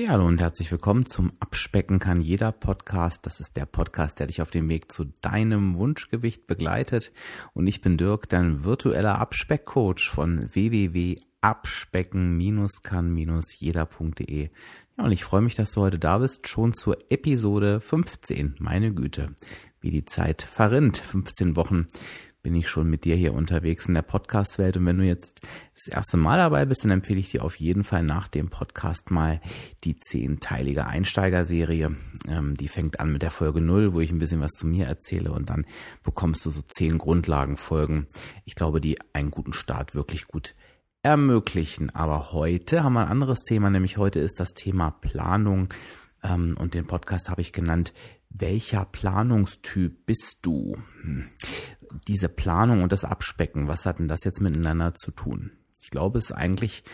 Ja, hallo und herzlich willkommen zum Abspecken kann jeder Podcast. Das ist der Podcast, der dich auf dem Weg zu deinem Wunschgewicht begleitet. Und ich bin Dirk, dein virtueller Abspeckcoach von www.abspecken-kann-jeder.de. Ja, und ich freue mich, dass du heute da bist, schon zur Episode 15. Meine Güte, wie die Zeit verrinnt. 15 Wochen bin ich schon mit dir hier unterwegs in der Podcast-Welt. Und wenn du jetzt das erste Mal dabei bist, dann empfehle ich dir auf jeden Fall nach dem Podcast mal die zehnteilige Einsteigerserie. Ähm, die fängt an mit der Folge null, wo ich ein bisschen was zu mir erzähle und dann bekommst du so zehn Grundlagenfolgen. Ich glaube, die einen guten Start wirklich gut ermöglichen. Aber heute haben wir ein anderes Thema, nämlich heute ist das Thema Planung. Ähm, und den Podcast habe ich genannt, welcher Planungstyp bist du? Hm diese Planung und das Abspecken, was hat denn das jetzt miteinander zu tun? Ich glaube, es ist eigentlich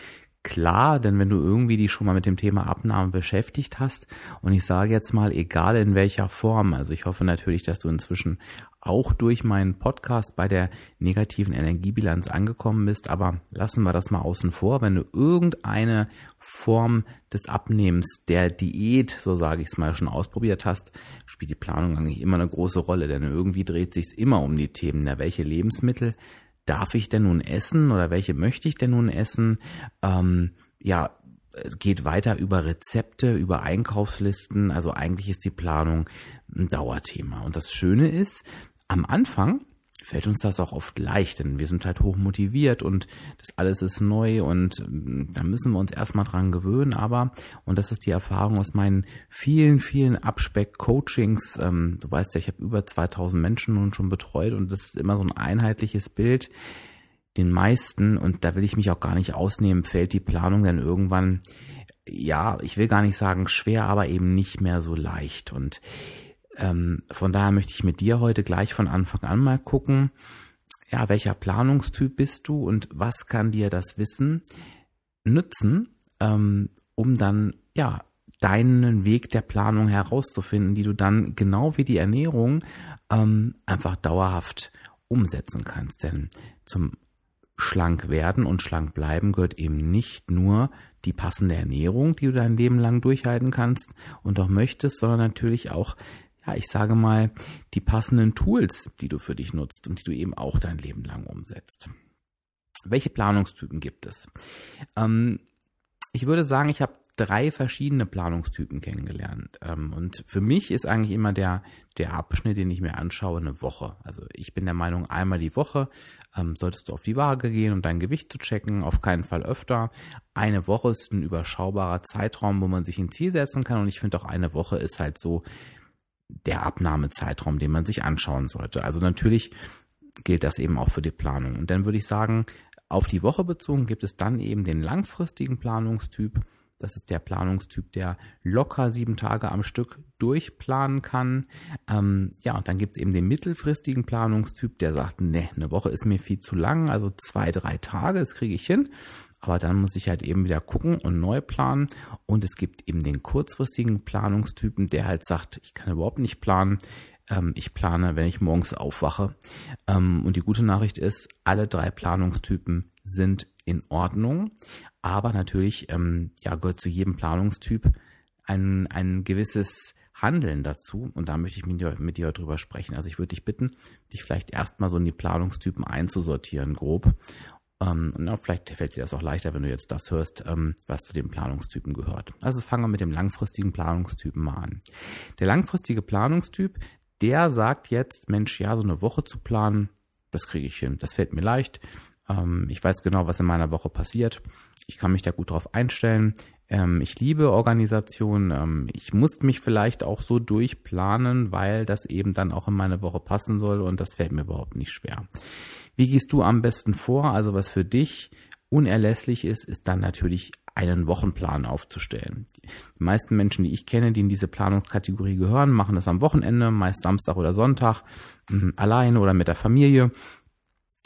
klar, denn wenn du irgendwie dich schon mal mit dem Thema Abnahme beschäftigt hast, und ich sage jetzt mal, egal in welcher Form, also ich hoffe natürlich, dass du inzwischen auch durch meinen Podcast bei der negativen Energiebilanz angekommen bist, aber lassen wir das mal außen vor. Wenn du irgendeine Form des Abnehmens, der Diät, so sage ich es mal, schon ausprobiert hast, spielt die Planung eigentlich immer eine große Rolle, denn irgendwie dreht sich immer um die Themen, na, welche Lebensmittel darf ich denn nun essen oder welche möchte ich denn nun essen? Ähm, ja, es geht weiter über Rezepte, über Einkaufslisten. Also eigentlich ist die Planung ein Dauerthema. Und das Schöne ist, am Anfang fällt uns das auch oft leicht, denn wir sind halt hoch motiviert und das alles ist neu und ähm, da müssen wir uns erstmal dran gewöhnen. Aber, und das ist die Erfahrung aus meinen vielen, vielen Abspeck-Coachings, ähm, du weißt ja, ich habe über 2000 Menschen nun schon betreut und das ist immer so ein einheitliches Bild. Den meisten, und da will ich mich auch gar nicht ausnehmen, fällt die Planung dann irgendwann, ja, ich will gar nicht sagen schwer, aber eben nicht mehr so leicht. Und ähm, von daher möchte ich mit dir heute gleich von Anfang an mal gucken, ja, welcher Planungstyp bist du und was kann dir das Wissen nützen, ähm, um dann, ja, deinen Weg der Planung herauszufinden, die du dann genau wie die Ernährung ähm, einfach dauerhaft umsetzen kannst. Denn zum schlank werden und schlank bleiben gehört eben nicht nur die passende Ernährung, die du dein Leben lang durchhalten kannst und auch möchtest, sondern natürlich auch ja, ich sage mal, die passenden Tools, die du für dich nutzt und die du eben auch dein Leben lang umsetzt. Welche Planungstypen gibt es? Ähm, ich würde sagen, ich habe drei verschiedene Planungstypen kennengelernt. Ähm, und für mich ist eigentlich immer der, der Abschnitt, den ich mir anschaue, eine Woche. Also ich bin der Meinung, einmal die Woche ähm, solltest du auf die Waage gehen, um dein Gewicht zu checken, auf keinen Fall öfter. Eine Woche ist ein überschaubarer Zeitraum, wo man sich ein Ziel setzen kann. Und ich finde auch eine Woche ist halt so der Abnahmezeitraum, den man sich anschauen sollte. Also natürlich gilt das eben auch für die Planung. Und dann würde ich sagen, auf die Woche bezogen gibt es dann eben den langfristigen Planungstyp. Das ist der Planungstyp, der locker sieben Tage am Stück durchplanen kann. Ähm, ja, und dann gibt es eben den mittelfristigen Planungstyp, der sagt, ne, eine Woche ist mir viel zu lang, also zwei, drei Tage, das kriege ich hin. Aber dann muss ich halt eben wieder gucken und neu planen. Und es gibt eben den kurzfristigen Planungstypen, der halt sagt, ich kann überhaupt nicht planen. Ähm, ich plane, wenn ich morgens aufwache. Ähm, und die gute Nachricht ist, alle drei Planungstypen sind in Ordnung. Aber natürlich, ähm, ja, gehört zu jedem Planungstyp ein, ein gewisses Handeln dazu. Und da möchte ich mit dir, mit dir drüber sprechen. Also ich würde dich bitten, dich vielleicht erstmal so in die Planungstypen einzusortieren, grob. Ähm, na, vielleicht fällt dir das auch leichter, wenn du jetzt das hörst, ähm, was zu den Planungstypen gehört. Also fangen wir mit dem langfristigen Planungstypen mal an. Der langfristige Planungstyp, der sagt jetzt, Mensch, ja, so eine Woche zu planen, das kriege ich hin. Das fällt mir leicht. Ähm, ich weiß genau, was in meiner Woche passiert. Ich kann mich da gut drauf einstellen. Ähm, ich liebe Organisation. Ähm, ich muss mich vielleicht auch so durchplanen, weil das eben dann auch in meine Woche passen soll und das fällt mir überhaupt nicht schwer. Wie gehst du am besten vor? Also was für dich unerlässlich ist, ist dann natürlich einen Wochenplan aufzustellen. Die meisten Menschen, die ich kenne, die in diese Planungskategorie gehören, machen das am Wochenende, meist Samstag oder Sonntag, mhm, alleine oder mit der Familie.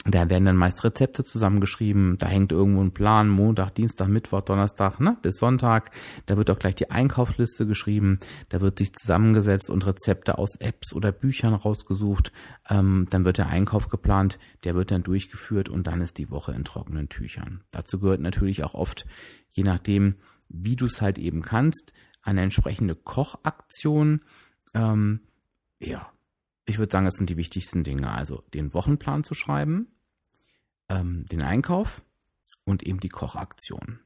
Da werden dann meist Rezepte zusammengeschrieben. Da hängt irgendwo ein Plan, Montag, Dienstag, Mittwoch, Donnerstag, ne, bis Sonntag. Da wird auch gleich die Einkaufsliste geschrieben. Da wird sich zusammengesetzt und Rezepte aus Apps oder Büchern rausgesucht. Ähm, dann wird der Einkauf geplant. Der wird dann durchgeführt und dann ist die Woche in trockenen Tüchern. Dazu gehört natürlich auch oft, je nachdem, wie du es halt eben kannst, eine entsprechende Kochaktion. Ähm, ja, ich würde sagen, das sind die wichtigsten Dinge. Also den Wochenplan zu schreiben, ähm, den Einkauf und eben die Kochaktion.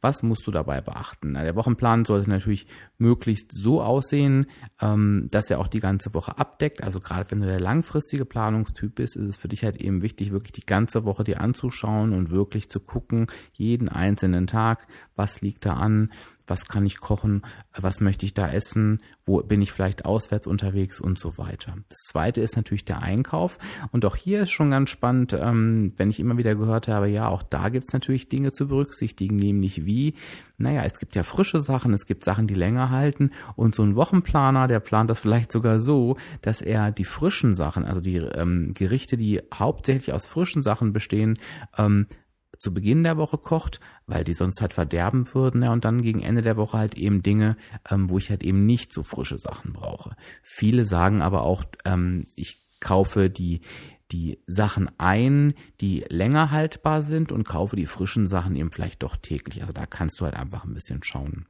Was musst du dabei beachten? Der Wochenplan sollte natürlich möglichst so aussehen, ähm, dass er auch die ganze Woche abdeckt. Also gerade wenn du der langfristige Planungstyp bist, ist es für dich halt eben wichtig, wirklich die ganze Woche dir anzuschauen und wirklich zu gucken, jeden einzelnen Tag, was liegt da an, was kann ich kochen, was möchte ich da essen, wo bin ich vielleicht auswärts unterwegs und so weiter. Das zweite ist natürlich der Einkauf und auch hier ist schon ganz spannend, ähm, wenn ich immer wieder gehört habe, ja, auch da gibt es natürlich Dinge zu berücksichtigen, nämlich wie, naja, es gibt ja frische Sachen, es gibt Sachen, die länger halten und so ein Wochenplaner, der plant das vielleicht sogar so, dass er die frischen Sachen, also die ähm, Gerichte, die hauptsächlich aus frischen Sachen bestehen, ähm, zu Beginn der Woche kocht, weil die sonst halt verderben würden, ja, und dann gegen Ende der Woche halt eben Dinge, ähm, wo ich halt eben nicht so frische Sachen brauche. Viele sagen aber auch, ähm, ich kaufe die die Sachen ein, die länger haltbar sind und kaufe die frischen Sachen eben vielleicht doch täglich. Also da kannst du halt einfach ein bisschen schauen.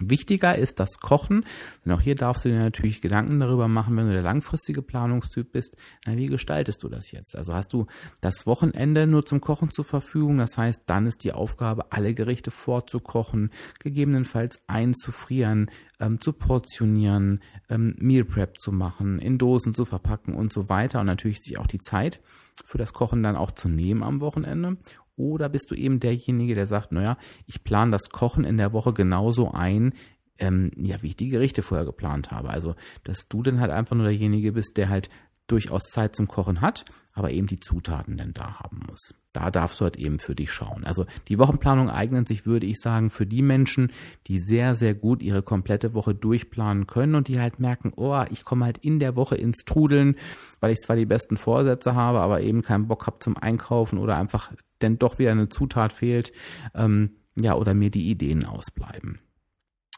Wichtiger ist das Kochen, denn auch hier darfst du dir natürlich Gedanken darüber machen, wenn du der langfristige Planungstyp bist, na, wie gestaltest du das jetzt? Also hast du das Wochenende nur zum Kochen zur Verfügung, das heißt, dann ist die Aufgabe, alle Gerichte vorzukochen, gegebenenfalls einzufrieren, ähm, zu portionieren, ähm, Meal Prep zu machen, in Dosen zu verpacken und so weiter. Und natürlich sich auch die Zeit für das Kochen dann auch zu nehmen am Wochenende oder bist du eben derjenige, der sagt, naja, ich plane das Kochen in der Woche genauso ein, ähm, ja, wie ich die Gerichte vorher geplant habe. Also, dass du dann halt einfach nur derjenige bist, der halt durchaus Zeit zum Kochen hat, aber eben die Zutaten dann da haben muss. Da darfst du halt eben für dich schauen. Also die Wochenplanung eignet sich, würde ich sagen, für die Menschen, die sehr, sehr gut ihre komplette Woche durchplanen können und die halt merken, oh, ich komme halt in der Woche ins Trudeln, weil ich zwar die besten Vorsätze habe, aber eben keinen Bock habe zum Einkaufen oder einfach denn doch wieder eine Zutat fehlt, ähm, ja, oder mir die Ideen ausbleiben.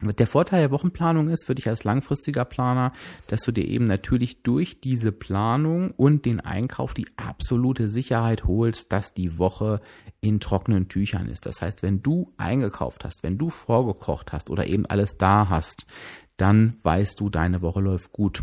Der Vorteil der Wochenplanung ist für dich als langfristiger Planer, dass du dir eben natürlich durch diese Planung und den Einkauf die absolute Sicherheit holst, dass die Woche in trockenen Tüchern ist. Das heißt, wenn du eingekauft hast, wenn du vorgekocht hast oder eben alles da hast, dann weißt du, deine Woche läuft gut.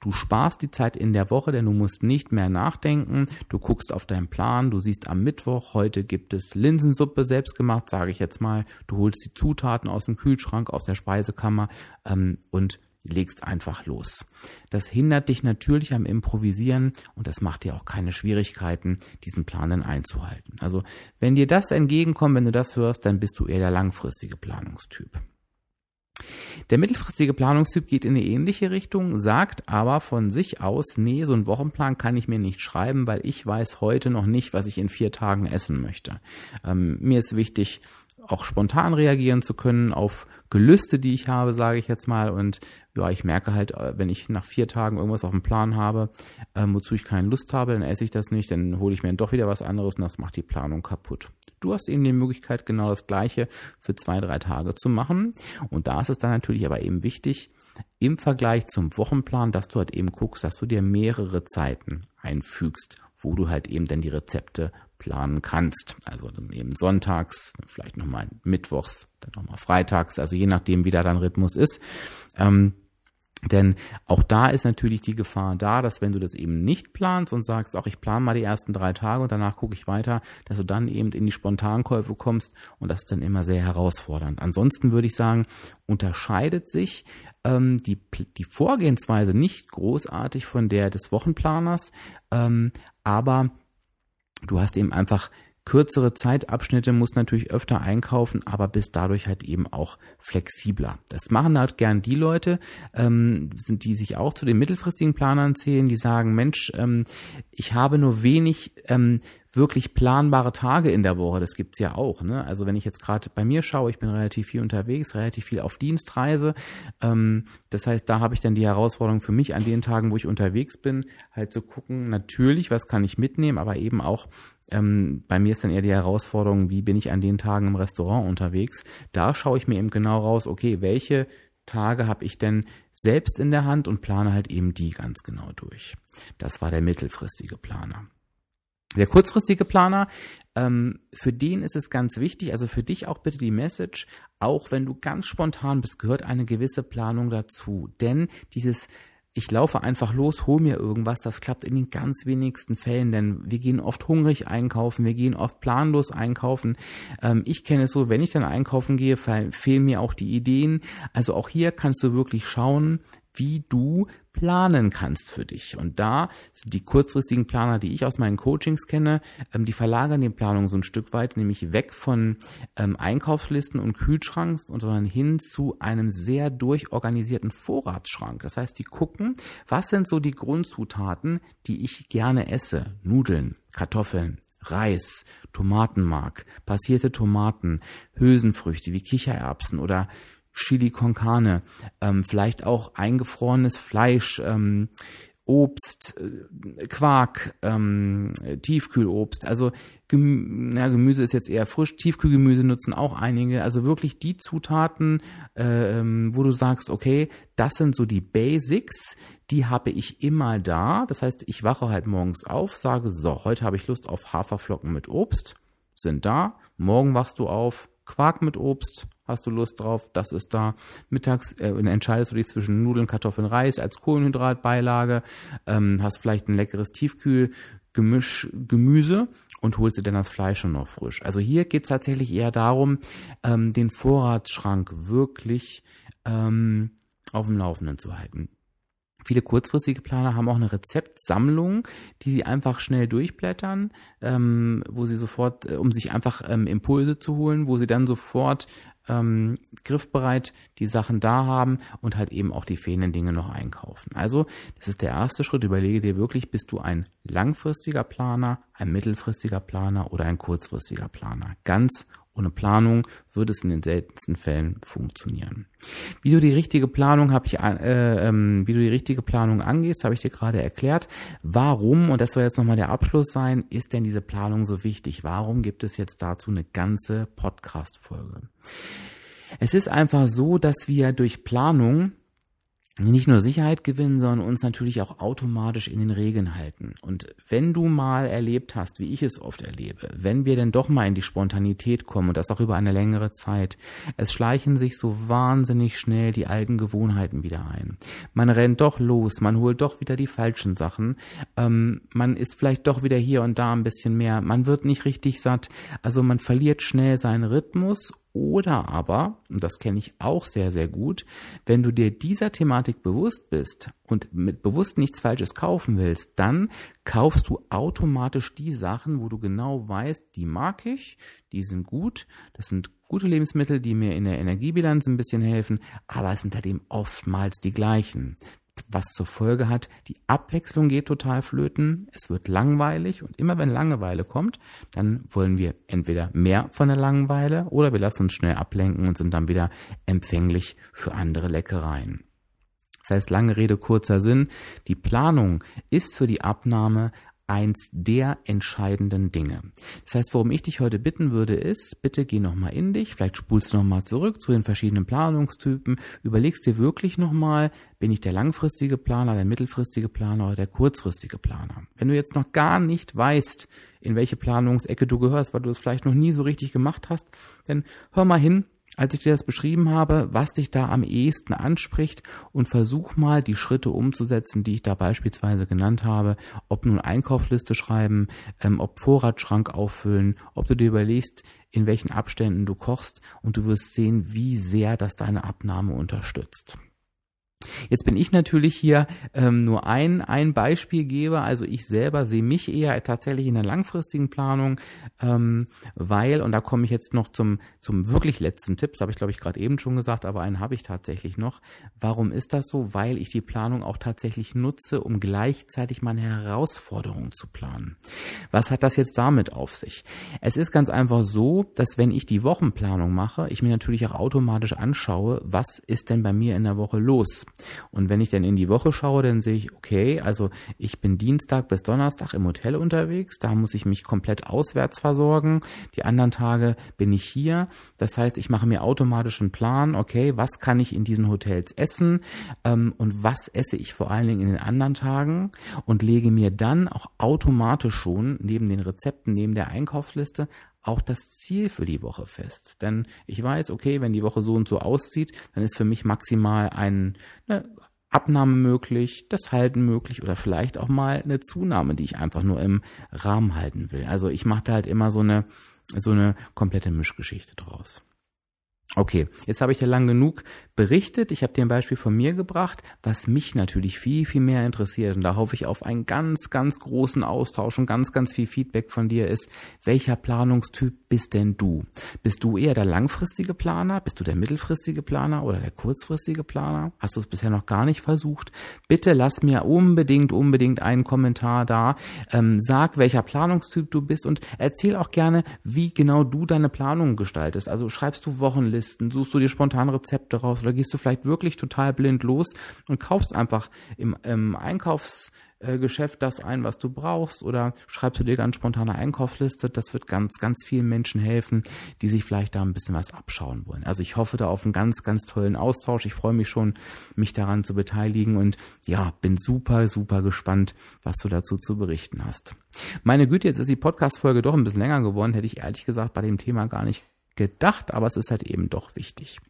Du sparst die Zeit in der Woche, denn du musst nicht mehr nachdenken. Du guckst auf deinen Plan, du siehst am Mittwoch, heute gibt es Linsensuppe selbstgemacht, sage ich jetzt mal. Du holst die Zutaten aus dem Kühlschrank, aus der Speisekammer ähm, und legst einfach los. Das hindert dich natürlich am Improvisieren und das macht dir auch keine Schwierigkeiten, diesen Plan dann einzuhalten. Also wenn dir das entgegenkommt, wenn du das hörst, dann bist du eher der langfristige Planungstyp. Der mittelfristige Planungstyp geht in eine ähnliche Richtung, sagt aber von sich aus, nee, so einen Wochenplan kann ich mir nicht schreiben, weil ich weiß heute noch nicht, was ich in vier Tagen essen möchte. Ähm, mir ist wichtig, auch spontan reagieren zu können auf Gelüste, die ich habe, sage ich jetzt mal. Und ja, ich merke halt, äh, wenn ich nach vier Tagen irgendwas auf dem Plan habe, ähm, wozu ich keine Lust habe, dann esse ich das nicht, dann hole ich mir doch wieder was anderes und das macht die Planung kaputt. Du hast eben die Möglichkeit, genau das Gleiche für zwei, drei Tage zu machen. Und da ist es dann natürlich aber eben wichtig, im Vergleich zum Wochenplan, dass du halt eben guckst, dass du dir mehrere Zeiten einfügst, wo du halt eben dann die Rezepte planen kannst. Also dann eben sonntags, vielleicht nochmal mittwochs, dann nochmal freitags, also je nachdem, wie da dein Rhythmus ist. Ähm, denn auch da ist natürlich die Gefahr da, dass wenn du das eben nicht planst und sagst, auch ich plane mal die ersten drei Tage und danach gucke ich weiter, dass du dann eben in die Spontankäufe kommst und das ist dann immer sehr herausfordernd. Ansonsten würde ich sagen, unterscheidet sich ähm, die, die Vorgehensweise nicht großartig von der des Wochenplaners, ähm, aber du hast eben einfach kürzere Zeitabschnitte, muss natürlich öfter einkaufen, aber bist dadurch halt eben auch flexibler. Das machen halt gern die Leute, ähm, sind die sich auch zu den mittelfristigen Planern zählen, die sagen, Mensch, ähm, ich habe nur wenig ähm, wirklich planbare Tage in der Woche. Das gibt's ja auch. Ne? Also wenn ich jetzt gerade bei mir schaue, ich bin relativ viel unterwegs, relativ viel auf Dienstreise. Ähm, das heißt, da habe ich dann die Herausforderung für mich an den Tagen, wo ich unterwegs bin, halt zu gucken, natürlich, was kann ich mitnehmen, aber eben auch ähm, bei mir ist dann eher die Herausforderung, wie bin ich an den Tagen im Restaurant unterwegs. Da schaue ich mir eben genau raus, okay, welche Tage habe ich denn selbst in der Hand und plane halt eben die ganz genau durch. Das war der mittelfristige Planer. Der kurzfristige Planer, ähm, für den ist es ganz wichtig, also für dich auch bitte die Message, auch wenn du ganz spontan bist, gehört eine gewisse Planung dazu. Denn dieses ich laufe einfach los, hol mir irgendwas, das klappt in den ganz wenigsten Fällen, denn wir gehen oft hungrig einkaufen, wir gehen oft planlos einkaufen. Ähm, ich kenne es so, wenn ich dann einkaufen gehe, fehlen mir auch die Ideen. Also auch hier kannst du wirklich schauen, wie du planen kannst für dich. Und da sind die kurzfristigen Planer, die ich aus meinen Coachings kenne, ähm, die verlagern die Planung so ein Stück weit, nämlich weg von ähm, Einkaufslisten und Kühlschranks, sondern hin zu einem sehr durchorganisierten Vorratsschrank. Das heißt, die gucken, was sind so die Grundzutaten, die ich gerne esse? Nudeln, Kartoffeln, Reis, Tomatenmark, passierte Tomaten, Hülsenfrüchte wie Kichererbsen oder Chili con Carne, ähm, vielleicht auch eingefrorenes Fleisch, ähm, Obst, äh, Quark, ähm, Tiefkühlobst. Also Gemü ja, Gemüse ist jetzt eher frisch. Tiefkühlgemüse nutzen auch einige. Also wirklich die Zutaten, äh, wo du sagst, okay, das sind so die Basics, die habe ich immer da. Das heißt, ich wache halt morgens auf, sage, so, heute habe ich Lust auf Haferflocken mit Obst, sind da. Morgen wachst du auf, Quark mit Obst, hast du Lust drauf, das ist da. Mittags äh, entscheidest du dich zwischen Nudeln, Kartoffeln, Reis als Kohlenhydratbeilage, ähm, hast vielleicht ein leckeres Tiefkühlgemisch Gemüse und holst dir dann das Fleisch schon noch frisch. Also hier geht es tatsächlich eher darum, ähm, den Vorratsschrank wirklich ähm, auf dem Laufenden zu halten. Viele kurzfristige Planer haben auch eine Rezeptsammlung, die sie einfach schnell durchblättern, ähm, wo sie sofort, äh, um sich einfach ähm, Impulse zu holen, wo sie dann sofort ähm, griffbereit die Sachen da haben und halt eben auch die fehlenden Dinge noch einkaufen. Also, das ist der erste Schritt. Überlege dir wirklich, bist du ein langfristiger Planer, ein mittelfristiger Planer oder ein kurzfristiger Planer? Ganz ohne Planung wird es in den seltensten Fällen funktionieren. Wie du die richtige Planung habe ich, äh, ähm, wie du die richtige Planung angehst, habe ich dir gerade erklärt. Warum und das soll jetzt nochmal der Abschluss sein, ist denn diese Planung so wichtig? Warum gibt es jetzt dazu eine ganze Podcast-Folge? Es ist einfach so, dass wir durch Planung nicht nur Sicherheit gewinnen, sondern uns natürlich auch automatisch in den Regeln halten. Und wenn du mal erlebt hast, wie ich es oft erlebe, wenn wir denn doch mal in die Spontanität kommen und das auch über eine längere Zeit, es schleichen sich so wahnsinnig schnell die alten Gewohnheiten wieder ein. Man rennt doch los, man holt doch wieder die falschen Sachen, ähm, man ist vielleicht doch wieder hier und da ein bisschen mehr, man wird nicht richtig satt, also man verliert schnell seinen Rhythmus oder aber, und das kenne ich auch sehr, sehr gut, wenn du dir dieser Thematik bewusst bist und mit bewusst nichts Falsches kaufen willst, dann kaufst du automatisch die Sachen, wo du genau weißt, die mag ich, die sind gut, das sind gute Lebensmittel, die mir in der Energiebilanz ein bisschen helfen, aber es sind halt eben oftmals die gleichen was zur Folge hat, die Abwechslung geht total flöten, es wird langweilig und immer wenn Langeweile kommt, dann wollen wir entweder mehr von der Langeweile oder wir lassen uns schnell ablenken und sind dann wieder empfänglich für andere Leckereien. Das heißt, lange Rede, kurzer Sinn, die Planung ist für die Abnahme eins der entscheidenden Dinge. Das heißt, worum ich dich heute bitten würde, ist, bitte geh nochmal in dich, vielleicht spulst du nochmal zurück zu den verschiedenen Planungstypen, überlegst dir wirklich nochmal, bin ich der langfristige Planer, der mittelfristige Planer oder der kurzfristige Planer? Wenn du jetzt noch gar nicht weißt, in welche Planungsecke du gehörst, weil du es vielleicht noch nie so richtig gemacht hast, dann hör mal hin, als ich dir das beschrieben habe, was dich da am ehesten anspricht und versuch mal die Schritte umzusetzen, die ich da beispielsweise genannt habe, ob nun Einkaufsliste schreiben, ähm, ob Vorratsschrank auffüllen, ob du dir überlegst, in welchen Abständen du kochst und du wirst sehen, wie sehr das deine Abnahme unterstützt. Jetzt bin ich natürlich hier ähm, nur ein, ein Beispielgeber. Also ich selber sehe mich eher tatsächlich in der langfristigen Planung, ähm, weil, und da komme ich jetzt noch zum, zum wirklich letzten Tipp, das habe ich glaube ich gerade eben schon gesagt, aber einen habe ich tatsächlich noch. Warum ist das so? Weil ich die Planung auch tatsächlich nutze, um gleichzeitig meine Herausforderungen zu planen. Was hat das jetzt damit auf sich? Es ist ganz einfach so, dass wenn ich die Wochenplanung mache, ich mir natürlich auch automatisch anschaue, was ist denn bei mir in der Woche los? Und wenn ich dann in die Woche schaue, dann sehe ich, okay, also ich bin Dienstag bis Donnerstag im Hotel unterwegs, da muss ich mich komplett auswärts versorgen. Die anderen Tage bin ich hier. Das heißt, ich mache mir automatisch einen Plan, okay, was kann ich in diesen Hotels essen ähm, und was esse ich vor allen Dingen in den anderen Tagen und lege mir dann auch automatisch schon neben den Rezepten, neben der Einkaufsliste auch das Ziel für die Woche fest. Denn ich weiß, okay, wenn die Woche so und so aussieht, dann ist für mich maximal ein, eine Abnahme möglich, das Halten möglich oder vielleicht auch mal eine Zunahme, die ich einfach nur im Rahmen halten will. Also ich mache da halt immer so eine, so eine komplette Mischgeschichte draus. Okay, jetzt habe ich ja lang genug berichtet. Ich habe dir ein Beispiel von mir gebracht, was mich natürlich viel, viel mehr interessiert. Und da hoffe ich auf einen ganz, ganz großen Austausch und ganz, ganz viel Feedback von dir ist, welcher Planungstyp bist denn du? Bist du eher der langfristige Planer? Bist du der mittelfristige Planer oder der kurzfristige Planer? Hast du es bisher noch gar nicht versucht? Bitte lass mir unbedingt, unbedingt einen Kommentar da. Ähm, sag, welcher Planungstyp du bist und erzähl auch gerne, wie genau du deine Planung gestaltest. Also schreibst du Wochenlisten Listen, suchst du dir spontan Rezepte raus oder gehst du vielleicht wirklich total blind los und kaufst einfach im, im Einkaufsgeschäft das ein, was du brauchst oder schreibst du dir ganz spontane Einkaufsliste. Das wird ganz, ganz vielen Menschen helfen, die sich vielleicht da ein bisschen was abschauen wollen. Also ich hoffe da auf einen ganz, ganz tollen Austausch. Ich freue mich schon, mich daran zu beteiligen und ja, bin super, super gespannt, was du dazu zu berichten hast. Meine Güte, jetzt ist die Podcast-Folge doch ein bisschen länger geworden, hätte ich ehrlich gesagt bei dem Thema gar nicht gedacht, aber es ist halt eben doch wichtig.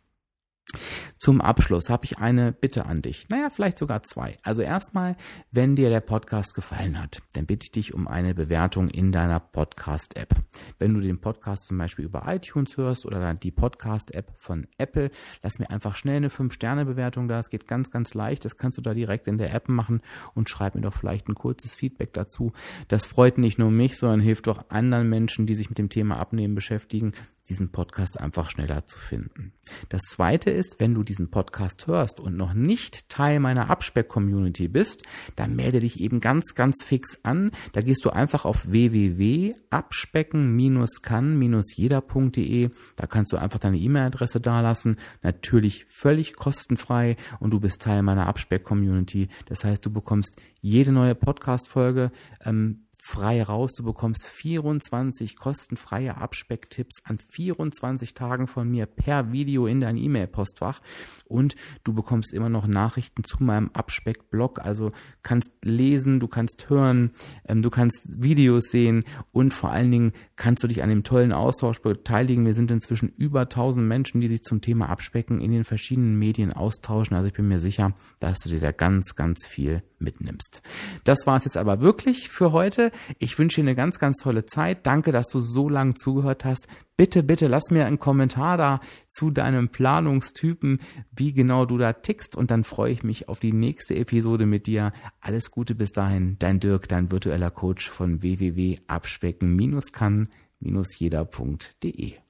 Zum Abschluss habe ich eine Bitte an dich. Naja, vielleicht sogar zwei. Also erstmal, wenn dir der Podcast gefallen hat, dann bitte ich dich um eine Bewertung in deiner Podcast-App. Wenn du den Podcast zum Beispiel über iTunes hörst oder dann die Podcast-App von Apple, lass mir einfach schnell eine 5-Sterne-Bewertung da. Es geht ganz, ganz leicht. Das kannst du da direkt in der App machen und schreib mir doch vielleicht ein kurzes Feedback dazu. Das freut nicht nur mich, sondern hilft auch anderen Menschen, die sich mit dem Thema Abnehmen beschäftigen, diesen Podcast einfach schneller zu finden. Das zweite ist, wenn du diesen Podcast hörst und noch nicht Teil meiner Abspeck-Community bist, dann melde dich eben ganz, ganz fix an. Da gehst du einfach auf www.abspecken-kann-jeder.de. Da kannst du einfach deine E-Mail-Adresse dalassen. Natürlich völlig kostenfrei und du bist Teil meiner Abspeck-Community. Das heißt, du bekommst jede neue Podcast-Folge ähm, frei raus. Du bekommst 24 kostenfreie Abspecktipps an 24 Tagen von mir per Video in dein E-Mail-Postfach und du bekommst immer noch Nachrichten zu meinem Abspeck-Blog. Also kannst lesen, du kannst hören, ähm, du kannst Videos sehen und vor allen Dingen kannst du dich an dem tollen Austausch beteiligen. Wir sind inzwischen über 1000 Menschen, die sich zum Thema Abspecken in den verschiedenen Medien austauschen. Also ich bin mir sicher, dass du dir da ganz, ganz viel mitnimmst. Das war es jetzt aber wirklich für heute. Ich wünsche dir eine ganz, ganz tolle Zeit. Danke, dass du so lange zugehört hast. Bitte, bitte lass mir einen Kommentar da zu deinem Planungstypen, wie genau du da tickst und dann freue ich mich auf die nächste Episode mit dir. Alles Gute bis dahin, dein Dirk, dein virtueller Coach von www.abspecken-kann-jeder.de.